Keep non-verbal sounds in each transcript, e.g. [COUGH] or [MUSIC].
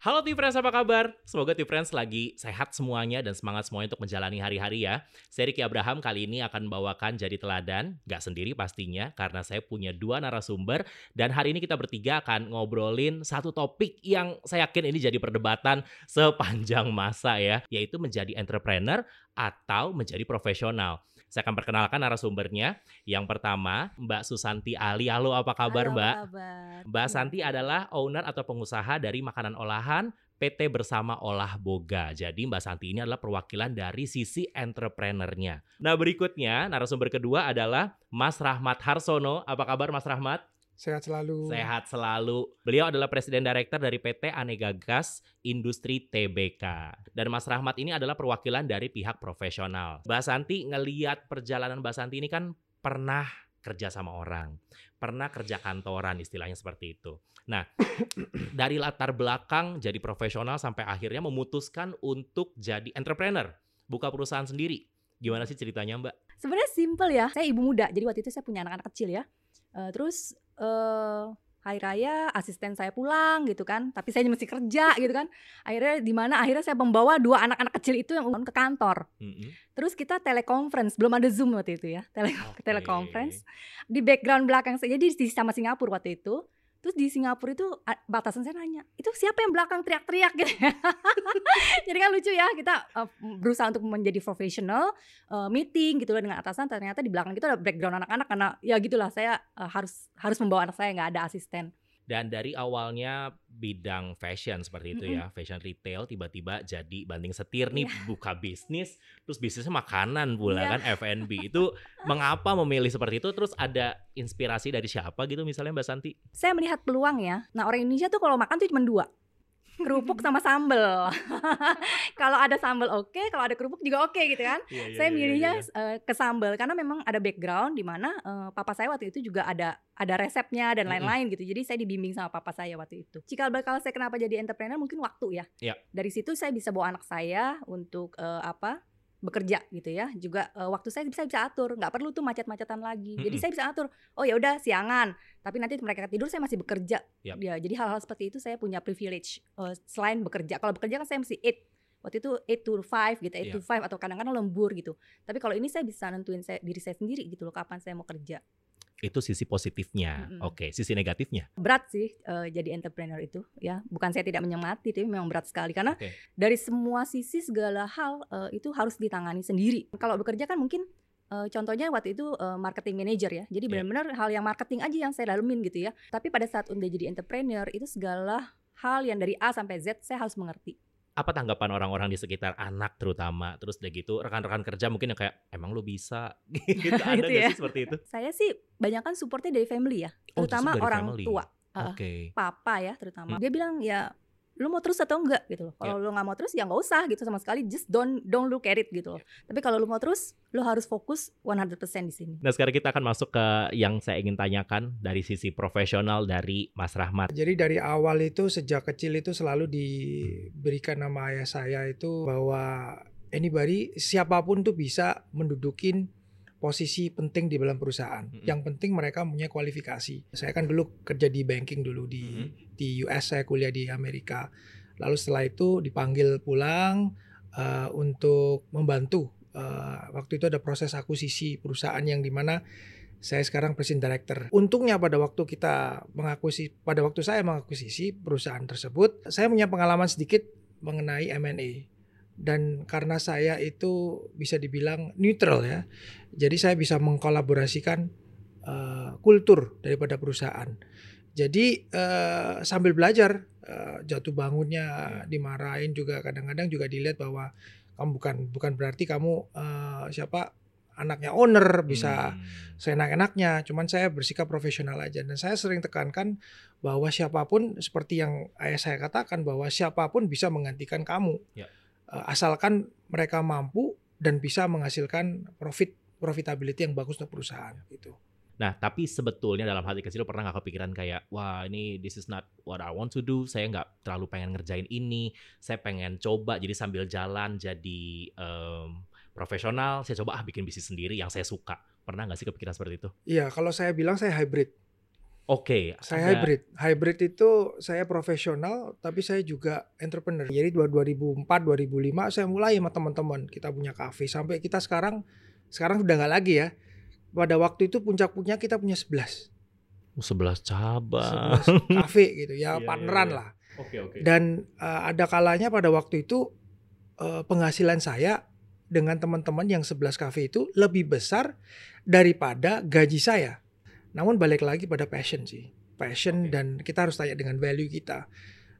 Halo T-Friends, apa kabar? Semoga T-Friends lagi sehat semuanya dan semangat semuanya untuk menjalani hari-hari ya. Saya Ricky Abraham kali ini akan membawakan jadi teladan, gak sendiri pastinya, karena saya punya dua narasumber. Dan hari ini kita bertiga akan ngobrolin satu topik yang saya yakin ini jadi perdebatan sepanjang masa ya, yaitu menjadi entrepreneur atau menjadi profesional. Saya akan perkenalkan narasumbernya. Yang pertama, Mbak Susanti Ali. Halo, apa kabar Halo, Mbak? kabar? Mbak. Santi adalah owner atau pengusaha dari makanan olahan PT Bersama Olah Boga. Jadi Mbak Santi ini adalah perwakilan dari sisi entrepreneurnya. Nah berikutnya narasumber kedua adalah Mas Rahmat Harsono. Apa kabar Mas Rahmat? Sehat selalu. Sehat selalu. Beliau adalah Presiden Director dari PT Anega Gas Industri TBK. Dan Mas Rahmat ini adalah perwakilan dari pihak profesional. Mbak Santi ngeliat perjalanan Mbak Santi ini kan pernah kerja sama orang. Pernah kerja kantoran istilahnya seperti itu. Nah, [COUGHS] dari latar belakang jadi profesional sampai akhirnya memutuskan untuk jadi entrepreneur. Buka perusahaan sendiri. Gimana sih ceritanya Mbak? Sebenarnya simple ya. Saya ibu muda, jadi waktu itu saya punya anak-anak kecil ya. Eh, terus eh hari raya asisten saya pulang gitu kan, tapi saya masih kerja gitu kan. Akhirnya di mana akhirnya saya membawa dua anak-anak kecil itu yang ke kantor. Mm-mm. Terus kita teleconference, belum ada Zoom waktu itu ya. Tele Oke. teleconference. Di background belakang saya jadi di sama Singapura waktu itu. Terus di Singapura itu batasan saya nanya, itu siapa yang belakang teriak-teriak gitu. [LAUGHS] Jadi kan lucu ya, kita uh, berusaha untuk menjadi profesional, uh, meeting gitu dengan atasan, ternyata di belakang kita ada background anak-anak karena ya gitulah saya uh, harus harus membawa anak saya nggak ada asisten. Dan dari awalnya bidang fashion seperti itu ya, fashion retail tiba-tiba jadi banding setir nih buka bisnis, terus bisnisnya makanan pula Iya. kan F&B. Itu mengapa memilih seperti itu? Terus ada inspirasi dari siapa gitu misalnya Mbak Santi? Saya melihat peluang ya. Nah orang Indonesia tuh kalau makan tuh cuma dua, kerupuk sama sambel. [LAUGHS] kalau ada sambel oke, kalau ada kerupuk juga oke gitu kan. Iya, saya milihnya eh, ke sambal karena memang ada background di mana eh, papa saya waktu itu juga ada ada resepnya dan lain-lain gitu. Jadi saya dibimbing sama papa saya waktu itu. Cikal bakal saya kenapa jadi entrepreneur mungkin waktu ya. Iya. Dari situ saya bisa bawa anak saya untuk eh, apa? Bekerja gitu ya. Juga eh, waktu saya bisa bisa atur, nggak perlu tuh macet-macetan lagi. Jadi Mm-mm. saya bisa atur. Oh ya udah siangan, tapi nanti mereka tidur saya masih bekerja. Yap. Ya, jadi hal-hal seperti itu saya punya privilege eh, selain bekerja. Kalau bekerja kan saya mesti eight waktu itu 8 to 5 gitu, 8 Iya. to 5 atau kadang-kadang lembur gitu. Tapi kalau ini saya bisa nentuin saya, diri saya sendiri gitu loh kapan saya mau kerja. Itu sisi positifnya. Mm-mm. Oke, sisi negatifnya. Berat sih eh, jadi entrepreneur itu ya. Bukan saya tidak menyemati tapi memang berat sekali karena Oke. dari semua sisi segala hal eh, itu harus ditangani sendiri. Kalau bekerja kan mungkin eh, contohnya waktu itu eh, marketing manager ya. Jadi Iya. benar-benar hal yang marketing aja yang saya lalumin gitu ya. Tapi pada saat udah jadi entrepreneur itu segala hal yang dari A sampai Z saya harus mengerti. Apa tanggapan orang-orang di sekitar anak terutama? Terus udah gitu rekan-rekan kerja mungkin yang kayak emang lu bisa [LAUGHS] gitu. [LAUGHS] Ada Itu nggak ya. sih seperti itu? Saya sih banyak kan supportnya dari family ya, Oh, terutama dari orang family. tua. Uh, Oke. papa ya terutama Hmm. dia bilang ya lu mau terus atau enggak? Gitu loh. Kalau lu nggak mau terus ya nggak usah gitu sama sekali. Just don't don't look at it gitu loh. Tapi kalau lu mau terus lu harus fokus 100% di sini. Nah sekarang kita akan masuk ke yang saya ingin tanyakan dari sisi profesional dari Mas Rahmat. Jadi dari awal itu sejak kecil itu selalu diberikan nama ayah saya itu bahwa anybody siapa pun tuh bisa mendudukin posisi penting di dalam perusahaan. Mm-mm. Yang penting mereka punya kualifikasi. Saya kan dulu kerja di banking dulu di Mm-mm. di US saya kuliah di Amerika. Lalu setelah itu dipanggil pulang eh, untuk membantu. Eh, waktu itu ada proses akuisisi perusahaan yang di mana saya sekarang presiden director. Untungnya pada waktu kita mengakuisisi, pada waktu saya mengakuisisi perusahaan tersebut, saya punya pengalaman sedikit mengenai M&A. Dan karena saya itu bisa dibilang neutral ya, jadi saya bisa mengkolaborasikan eh, kultur daripada perusahaan. Jadi eh, sambil belajar eh, jatuh bangunnya dimarahin juga kadang-kadang juga dilihat bahwa kamu bukan bukan berarti kamu eh, siapa anaknya owner bisa Hmm. seenak-enaknya. Cuman saya bersikap profesional aja dan saya sering tekankan bahwa siapa pun seperti yang ayah saya katakan bahwa siapa pun bisa menggantikan kamu Ya. Eh, asalkan mereka mampu dan bisa menghasilkan profit profitability yang bagus untuk perusahaan gitu. Nah, tapi sebetulnya dalam hati kecil pernah nggak kepikiran kayak, wah ini this is not what I want to do. Saya nggak terlalu pengen ngerjain ini. Saya pengen coba jadi sambil jalan jadi em, profesional. Saya coba ah bikin bisnis sendiri yang saya suka. Pernah nggak sih kepikiran seperti itu? Iya, kalau saya bilang saya hybrid. Oke, Saya ada- hybrid. Hybrid itu saya profesional tapi saya juga entrepreneur. Jadi 2004 2005 saya mulai sama teman-teman. Kita punya kafe sampai kita sekarang sekarang udah nggak lagi ya. Pada waktu itu puncak-puncaknya kita punya 11. 11 cabang. 11 kafe gitu ya, [LAUGHS] Iya, partneran iya, iya. lah. Oke, oke. Dan eh, ada kalanya pada waktu itu eh, penghasilan saya dengan teman-teman yang 11 kafe itu lebih besar daripada gaji saya. Namun balik lagi pada passion sih. Passion Oke. dan kita harus tanya dengan value kita.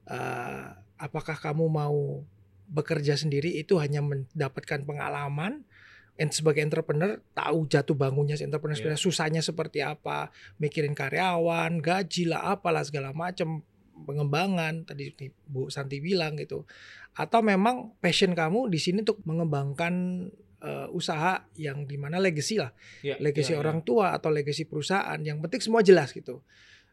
Eh, apakah kamu mau bekerja sendiri itu hanya mendapatkan pengalaman and sebagai entrepreneur tahu jatuh bangunnya si entrepreneur Iya. sebenarnya susahnya seperti apa, mikirin karyawan, gaji lah apalah segala macam pengembangan tadi Bu Santi bilang gitu. Atau memang passion kamu di sini untuk mengembangkan eh, usaha yang di mana legacy lah, Iya, legacy iya, iya. orang tua atau legacy perusahaan. Yang penting semua jelas gitu.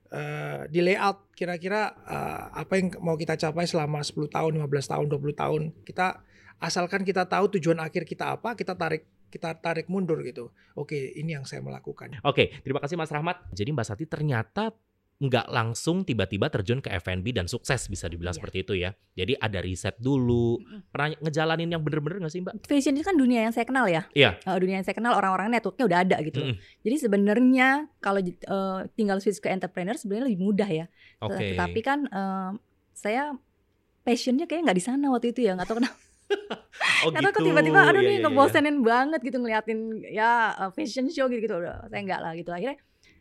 Eh, di layout kira-kira eh, apa yang mau kita capai selama 10 tahun, 15 tahun, 20 tahun. Kita asalkan kita tahu tujuan akhir kita apa, kita tarik kita tarik mundur gitu. Oke, ini yang saya melakukan. Oke, terima kasih Mas Rahmat. Jadi Mbak Sati ternyata nggak langsung tiba-tiba terjun ke F&B dan sukses bisa dibilang Iya. seperti itu ya. Jadi ada riset dulu. Pernah ngejalanin yang bener-bener nggak sih Mbak? Fashion itu kan dunia yang saya kenal ya. Iya. Eh, dunia yang saya kenal orang-orang networknya udah ada gitu. Mm-mm. Jadi sebenarnya kalau eh, tinggal switch ke entrepreneur sebenarnya lebih mudah ya. Oke. Tetapi kan eh, saya passionnya kayaknya nggak di sana waktu itu ya nggak tahu kenapa. [LAUGHS] oh Karena kok gitu. tiba-tiba aduh Iya, nih iya, iya. ngebosenin banget gitu ngeliatin ya eh, fashion show gitu gitu saya enggak lah gitu akhirnya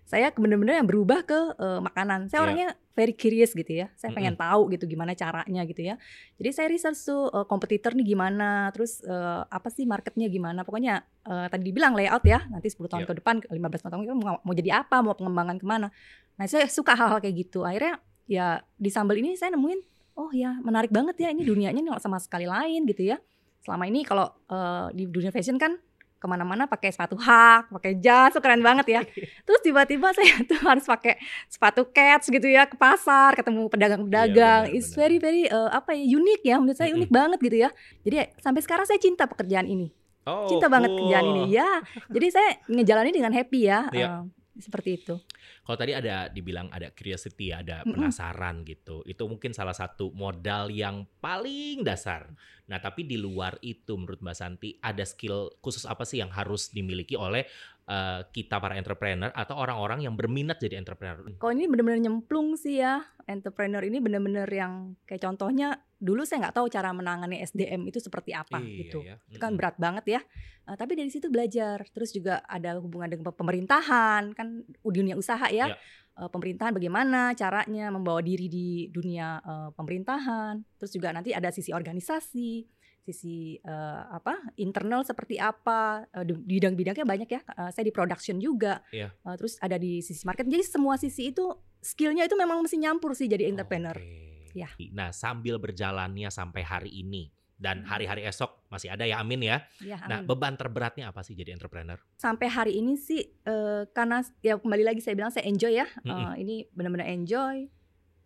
saya bener-bener yang berubah ke eh, makanan. Saya Iya. orangnya very curious gitu ya. Saya pengen tahu gitu gimana caranya gitu ya. Jadi saya research tuh kompetitor nih gimana terus eh, apa sih marketnya gimana. Pokoknya eh, tadi dibilang layout ya nanti 10 tahun Iya. ke depan 15 tahun ke depan mau, mau jadi apa mau pengembangan ke mana. Nah saya suka hal-hal kayak gitu. Akhirnya ya di sambal ini saya nemuin oh ya menarik banget ya ini dunianya nggak sama sekali lain gitu ya. Selama ini kalau eh, di dunia fashion kan ke mana-mana pakai sepatu hak, pakai jas, keren banget ya. [LAUGHS] Terus tiba-tiba saya [LAUGHS] tuh harus pakai sepatu cats gitu ya ke pasar, ketemu pedagang-pedagang. Iya, benar, It's benar. very very eh, apa ya unik ya, menurut saya unik banget gitu ya. Jadi sampai sekarang saya cinta pekerjaan ini, Oh, cinta banget cool. kerjaan ini. Ya, [LAUGHS] jadi saya ngejalanin dengan happy ya, Iya. eh, seperti itu. Kalau tadi ada dibilang ada curiosity, ada Mm-mm. penasaran gitu. Itu mungkin salah satu modal yang paling dasar. Nah, tapi di luar itu menurut Mbak Santi ada skill khusus apa sih yang harus dimiliki oleh eh, kita para entrepreneur atau orang-orang yang berminat jadi entrepreneur? Kalau ini benar-benar nyemplung sih ya, entrepreneur ini benar-benar yang kayak contohnya dulu saya nggak tahu cara menangani SDM itu seperti apa Iya, gitu. ya. itu kan berat banget ya. Eh, tapi dari situ belajar. Terus juga ada hubungan dengan pemerintahan kan dunia usaha ya. Ya. Eh, pemerintahan bagaimana caranya membawa diri di dunia eh, pemerintahan. Terus juga nanti ada sisi organisasi, sisi eh, apa internal seperti apa. Di- bidang-bidangnya banyak ya. Eh, saya di production juga. Iya. Eh, terus ada di sisi market. Jadi semua sisi itu skillnya itu memang mesti nyampur sih jadi entrepreneur. Oke. Ya. Nah, sambil berjalannya sampai hari ini dan Hmm. hari-hari esok masih ada ya, amin ya. Ya, Nah, amin. beban terberatnya apa sih jadi entrepreneur? sampai hari ini sih eh, karena ya kembali lagi saya bilang saya enjoy ya Mm-mm. Eh, ini benar-benar enjoy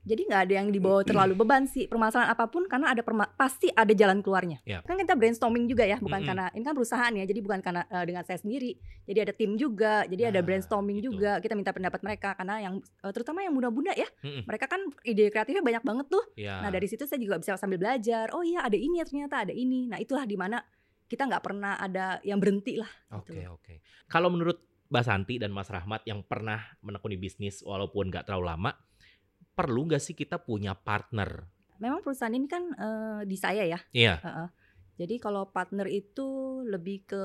jadi nggak ada yang dibawa terlalu beban sih permasalahan apa pun karena ada perma- pasti ada jalan keluarnya Ya. kan kita brainstorming juga ya bukan Mm-mm. karena ini kan perusahaan ya jadi bukan karena eh, dengan saya sendiri jadi ada tim juga jadi ada Nah, brainstorming gitu. juga kita minta pendapat mereka karena yang eh, terutama yang muda-muda ya Mm-mm. mereka kan ide kreatifnya banyak banget tuh Ya. Nah dari situ saya juga bisa sambil belajar. Oh iya ada ini ya ternyata ada ini. Nah itulah di mana kita nggak pernah ada yang berhenti lah. Oke gitu. oke. Kalau menurut Mbak Santi dan Mas Rahmat yang pernah menekuni bisnis walaupun nggak terlalu lama, perlu nggak sih kita punya partner? Memang perusahaan ini kan eh, di saya ya. Iya. Heeh. Jadi kalau partner itu lebih ke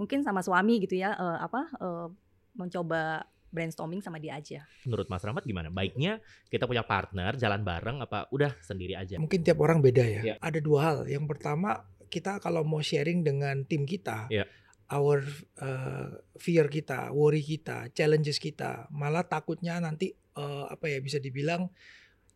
mungkin sama suami gitu ya. eh, apa eh, mencoba brainstorming sama dia aja. Menurut Mas Rahmat gimana? Baiknya kita punya partner, jalan bareng, apa udah sendiri aja? Mungkin tiap orang beda ya. Iya. Ada dua hal. Yang pertama, kita kalau mau sharing dengan tim kita, Iya. Our uh, fear kita, worry kita, challenges kita, malah takutnya nanti uh, apa ya bisa dibilang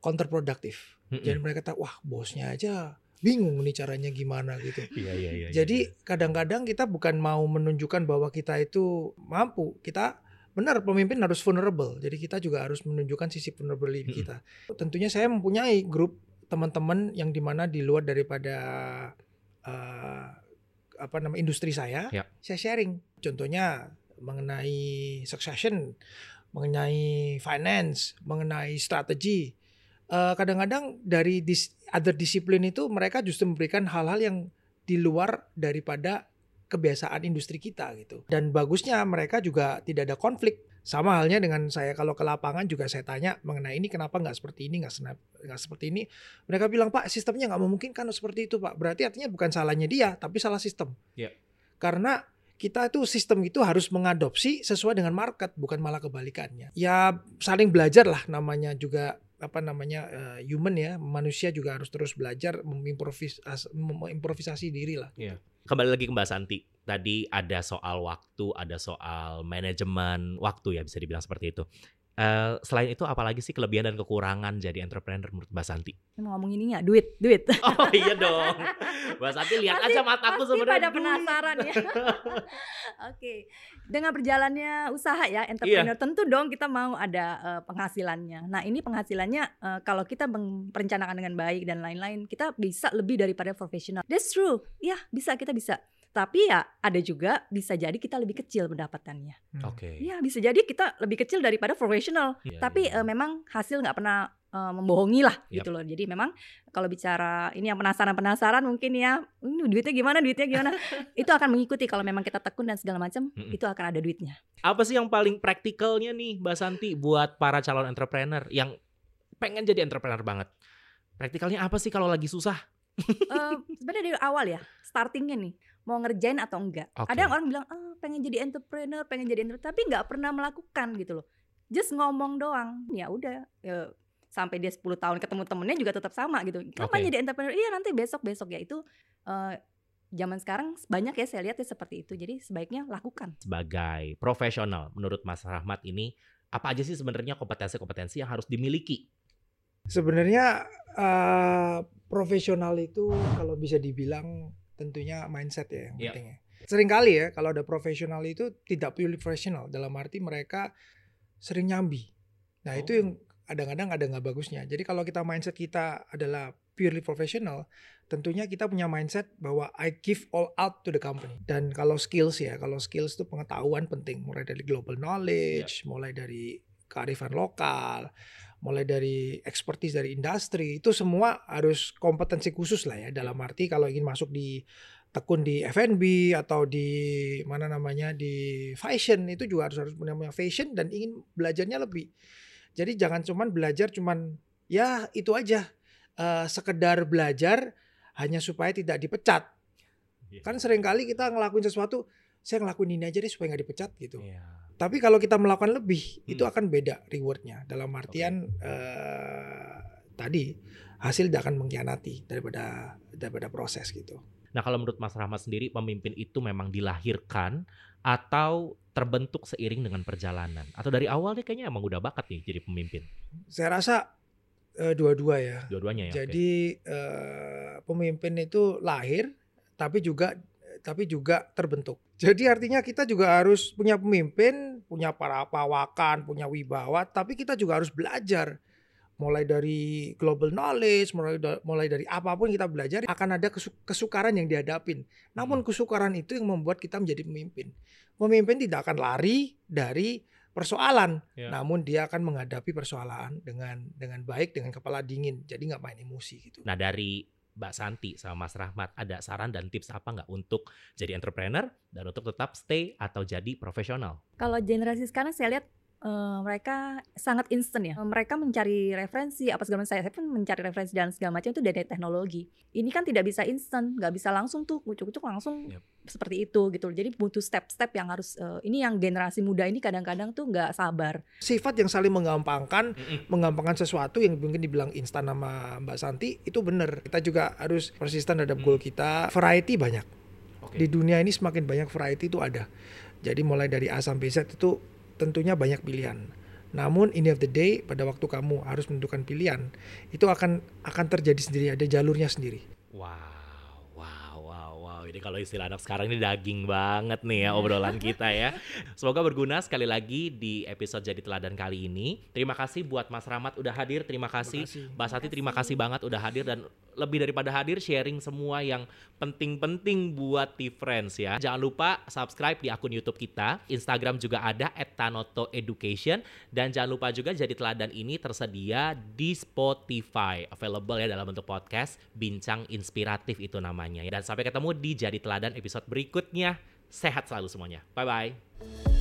counterproductive. Mm-mm. Jadi mereka tahu, wah bosnya aja bingung nih caranya gimana gitu. Iya iya iya. Jadi kadang-kadang kita bukan mau menunjukkan bahwa kita itu mampu, kita benar pemimpin harus vulnerable. Jadi kita juga harus menunjukkan sisi vulnerability Mm-mm. kita. Tentunya saya mempunyai grup teman-teman yang di mana di luar daripada eh, apa namanya industri saya, Ya. saya sharing. Contohnya mengenai succession, mengenai finance, mengenai strategi. Eh, kadang-kadang dari dis other disiplin itu mereka justru memberikan hal-hal yang di luar daripada kebiasaan industri kita gitu. Dan bagusnya mereka juga tidak ada konflik. Sama halnya dengan saya kalau ke lapangan juga saya tanya mengenai ini kenapa nggak seperti ini nggak nggak seperti ini. Mereka bilang Pak sistemnya nggak memungkinkan seperti itu Pak. Berarti artinya bukan salahnya dia tapi salah sistem. Yeah. Karena kita itu sistem itu harus mengadopsi sesuai dengan market bukan malah kebalikannya. Ya saling belajar lah namanya juga apa namanya uh, human ya manusia juga harus terus belajar mengimprovisasi, mengimprovisasi diri lah. Iya. Kembali lagi ke Mbak Santi. Tadi ada soal waktu, ada soal manajemen waktu ya bisa dibilang seperti itu. Uh, selain itu apalagi sih kelebihan dan kekurangan jadi entrepreneur menurut Mbak Santi? Mau ngomongin ini ya, duit, duit. [LAUGHS] Oh iya dong. Mbak Santi lihat pasti, aja mataku sebenarnya. pada penasaran ya. [LAUGHS] Oke. Okay. Dengan berjalannya usaha ya entrepreneur iya. tentu dong kita mau ada uh, penghasilannya. Nah, ini penghasilannya uh, kalau kita merencanakan dengan baik dan lain-lain, kita bisa lebih daripada profesional. That's true. Ya, bisa kita bisa. Tapi ya ada juga bisa jadi kita lebih kecil pendapatannya. Hmm. Oke. Okay. Ya bisa jadi kita lebih kecil daripada profesional. Yeah, Tapi yeah. Uh, memang hasil nggak pernah uh, membohongi lah yep. gitu loh. Jadi memang kalau bicara ini yang penasaran-penasaran mungkin ya, ini duitnya gimana, duitnya gimana, [LAUGHS] itu akan mengikuti kalau memang kita tekun dan segala macam, mm -mm. itu akan ada duitnya. Apa sih yang paling praktikalnya nih, Mbak Santi, buat para calon entrepreneur yang pengen jadi entrepreneur banget? Praktikalnya apa sih kalau lagi susah? uh, sebenarnya dari awal ya, startingnya nih mau ngerjain atau enggak. Okay. Ada orang bilang, ah pengen jadi entrepreneur, pengen jadi entrepreneur, tapi nggak pernah melakukan gitu loh. Just ngomong doang. Ya udah, ya, sampai dia 10 tahun ketemu temennya juga tetap sama gitu. Kapan okay. jadi entrepreneur? Iya nanti besok-besok ya itu uh, zaman sekarang banyak ya saya lihat ya seperti itu. Jadi sebaiknya lakukan. Sebagai profesional, menurut Mas Rahmat ini apa aja sih sebenarnya kompetensi-kompetensi yang harus dimiliki? Sebenarnya uh, profesional itu kalau bisa dibilang tentunya mindset ya yang yeah. penting ya. Sering kali ya kalau ada profesional itu tidak purely profesional dalam arti mereka sering nyambi. Nah, oh. itu yang kadang-kadang ada nggak bagusnya. Jadi kalau kita mindset kita adalah purely professional, tentunya kita punya mindset bahwa I give all out to the company. Dan kalau skills ya, kalau skills itu pengetahuan penting, mulai dari global knowledge, yeah. mulai dari kearifan lokal, mulai dari expertise dari industri itu semua harus kompetensi khusus lah ya. Dalam arti kalau ingin masuk di tekun di F&B atau di mana namanya di fashion itu juga harus harus punya fashion dan ingin belajarnya lebih. Jadi jangan cuman belajar cuman ya itu aja. Uh, sekedar belajar hanya supaya tidak dipecat. Yeah. kan sering kali kita ngelakuin sesuatu saya ngelakuin ini aja deh supaya nggak dipecat gitu. Yeah tapi kalau kita melakukan lebih, hmm. itu akan beda rewardnya. Dalam artian okay. uh, eh, tadi hasil tidak akan mengkhianati daripada daripada proses gitu. Nah kalau menurut Mas Rahmat sendiri, pemimpin itu memang dilahirkan atau terbentuk seiring dengan perjalanan? Atau dari awal nih kayaknya emang udah bakat nih jadi pemimpin? Saya rasa uh, dua-dua ya. Dua-duanya ya. Jadi okay. uh, eh, pemimpin itu lahir, tapi juga tapi juga terbentuk. Jadi artinya kita juga harus punya pemimpin, punya para pawakan, punya wibawa, tapi kita juga harus belajar mulai dari global knowledge, mulai da mulai dari apa pun kita belajar akan ada kesu kesukaran yang dihadapin. Namun hmm. kesukaran itu yang membuat kita menjadi pemimpin. Pemimpin tidak akan lari dari persoalan, yeah. namun dia akan menghadapi persoalan dengan dengan baik, dengan kepala dingin. Jadi nggak main emosi gitu. Nah dari Mbak Santi sama Mas Rahmat ada saran dan tips apa nggak untuk jadi entrepreneur dan untuk tetap stay atau jadi profesional? Kalau generasi sekarang saya lihat uh, mereka sangat instan ya. Mereka mencari referensi apa segala macam. Saya pun mencari referensi dan segala macam itu dari teknologi. Ini kan tidak bisa instan, nggak bisa langsung tuh kucuk-kucuk langsung yep. seperti itu gitu. Jadi butuh step-step yang harus uh, ini yang generasi muda ini kadang-kadang tuh nggak sabar. Sifat yang saling menggampangkan, mm -mm. menggampangkan sesuatu yang mungkin dibilang instan sama Mbak Santi itu benar. Kita juga harus persisten terhadap mm. goal kita. Variety banyak. Okay. Di dunia ini semakin banyak variety itu ada. Jadi mulai dari A sampai Z itu tentunya banyak pilihan. Namun in the, of the day pada waktu kamu harus menentukan pilihan itu akan akan terjadi sendiri ada jalurnya sendiri. Wow, wow, wow, wow. Ini kalau istilah anak sekarang ini daging banget nih ya obrolan kita ya. Semoga berguna sekali lagi di episode jadi teladan kali ini. Terima kasih buat Mas Rahmat udah hadir. Terima kasih, Mbak Sati. Terima kasih banget udah hadir dan lebih daripada hadir sharing semua yang penting-penting buat T-Friends ya. Jangan lupa subscribe di akun YouTube kita. Instagram juga ada @tanoto education dan jangan lupa juga jadi teladan ini tersedia di Spotify. Available ya dalam bentuk podcast, bincang inspiratif itu namanya. Dan sampai ketemu di jadi teladan episode berikutnya. Sehat selalu semuanya. Bye bye.